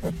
Thank you.